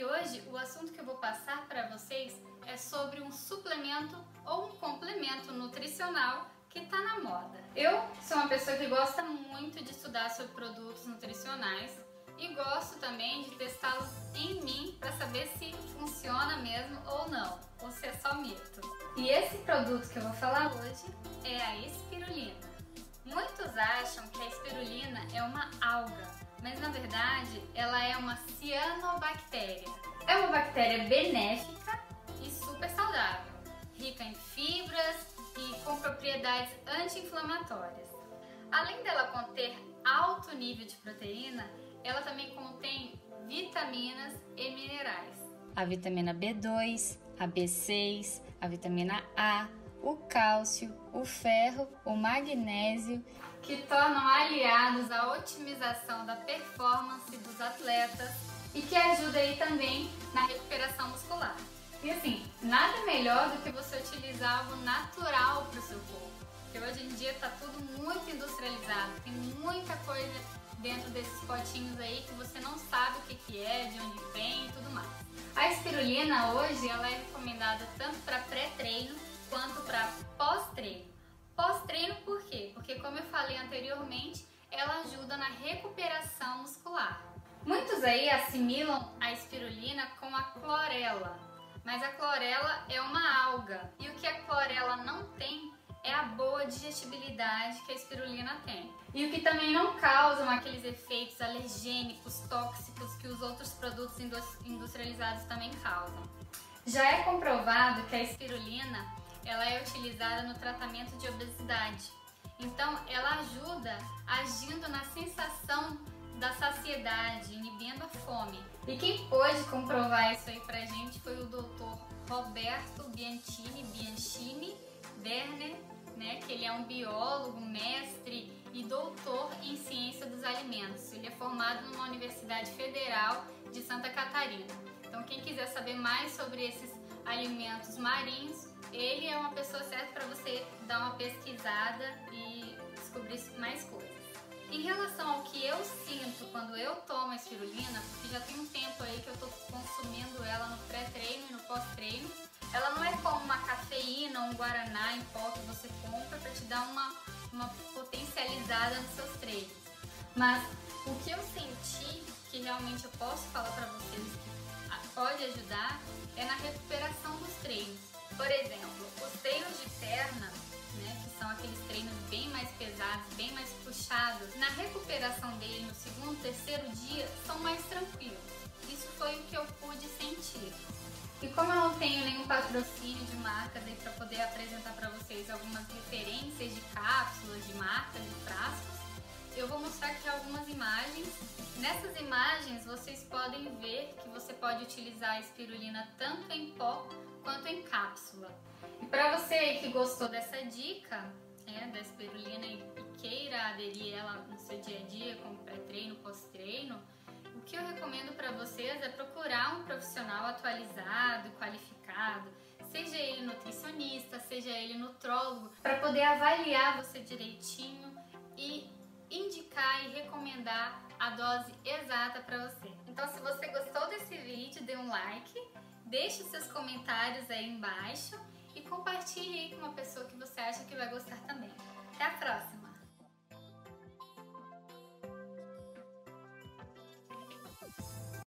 e hoje o assunto que eu vou passar para vocês é sobre um suplemento ou um complemento nutricional que está na moda. Eu sou uma pessoa que gosta muito de estudar sobre produtos nutricionais e gosto também de testá-los em mim para saber se funciona mesmo ou não, ou se é só mito. E esse produto que eu vou falar hoje é a espirulina. Muitos acham que a espirulina é uma alga, mas na verdade ela é uma cianobactéria. É uma bactéria benéfica e super saudável, rica em fibras e com propriedades anti-inflamatórias. Além dela conter alto nível de proteína, ela também contém vitaminas e minerais. A vitamina B2, a B6, a vitamina A, o cálcio, o ferro, o magnésio, que tornam aliados à otimização da performance dos atletas e que ajuda aí também na recuperação muscular. E assim, nada melhor do que você utilizar algo natural para o seu corpo. Porque hoje em dia está tudo muito industrializado, tem muita coisa dentro desses potinhos aí que você não sabe o que, que é, de onde vem e tudo mais. A espirulina hoje ela é recomendada tanto para pré-treino Pós-treino por quê? Porque como eu falei anteriormente, ela ajuda na recuperação muscular. Muitos aí assimilam a espirulina com a clorela, mas a clorela é uma alga e o que a clorela não tem é a boa digestibilidade que a espirulina tem. E o que também não causam aqueles efeitos alergênicos, tóxicos que os outros produtos industrializados também causam. Já é comprovado que a espirulina ela é utilizada no tratamento de obesidade. Então, ela ajuda agindo na sensação da saciedade, inibindo a fome. E quem pôde comprovar isso aí pra gente foi o doutor Roberto Bianchini, Bianchini Werner, né, que ele é um biólogo, mestre e doutor em ciência dos alimentos. Ele é formado numa Universidade Federal de Santa Catarina. Então, quem quiser saber mais sobre esses alimentos marinhos, ele é uma pessoa certa para você dar uma pesquisada e descobrir mais coisas. Em relação ao que eu sinto quando eu tomo a espirulina, porque já tem um tempo aí que eu estou consumindo ela no pré-treino e no pós-treino, ela não é como uma cafeína, um guaraná em pó que você compra para te dar uma, uma potencializada nos seus treinos. Mas o que eu senti, que realmente eu posso falar para vocês que pode ajudar, é na recuperação dos treinos. Por exemplo, os treinos de perna, né, que são aqueles treinos bem mais pesados, bem mais puxados, na recuperação dele no segundo, terceiro dia, são mais tranquilos. Isso foi o que eu pude sentir. E como eu não tenho nenhum patrocínio de marcas aí para poder apresentar para vocês algumas Nessas imagens vocês podem ver que você pode utilizar a espirulina tanto em pó quanto em cápsula. E para você que gostou dessa dica né, da espirulina e queira aderir ela no seu dia a dia, como pré-treino, pós-treino, o que eu recomendo para vocês é procurar um profissional atualizado, qualificado, seja ele nutricionista, seja ele nutrólogo, para poder avaliar você direitinho e indicar e recomendar a dose exata para você. Então, se você gostou desse vídeo, dê um like Deixe seus comentários aí embaixo e compartilhe aí com uma pessoa que você acha que vai gostar também. Até a próxima!